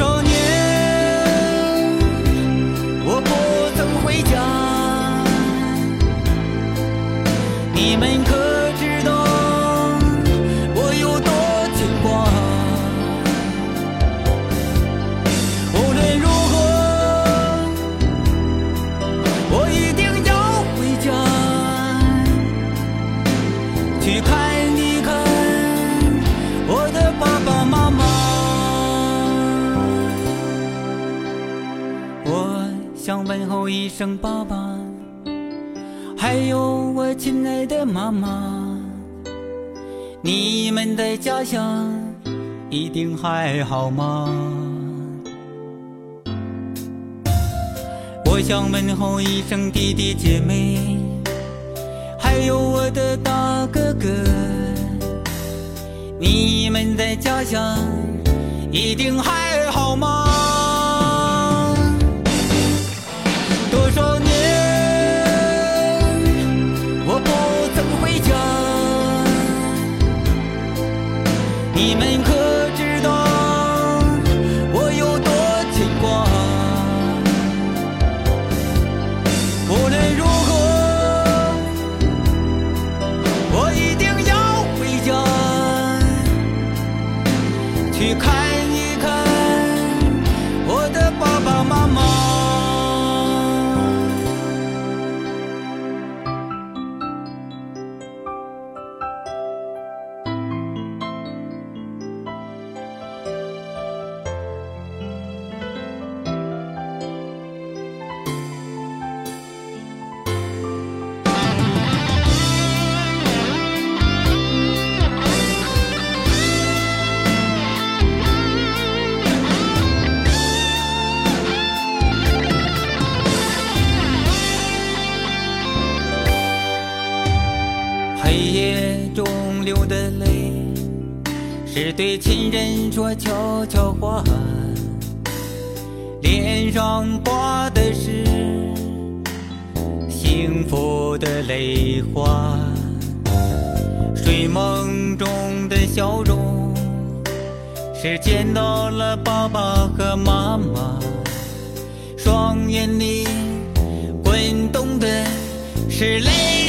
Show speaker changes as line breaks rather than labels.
어떤 一声爸爸，还有我亲爱的妈妈，你们在家乡一定还好吗？我想问候一声弟弟姐妹，还有我的大哥哥，你们在家乡一定还好吗？你们可知道我有多牵挂？无论如何，我一定要回家去看黑夜中流的泪，是对亲人说悄悄话，脸上挂的是幸福的泪花，睡梦中的笑容，是见到了爸爸和妈妈，双眼里滚动的是泪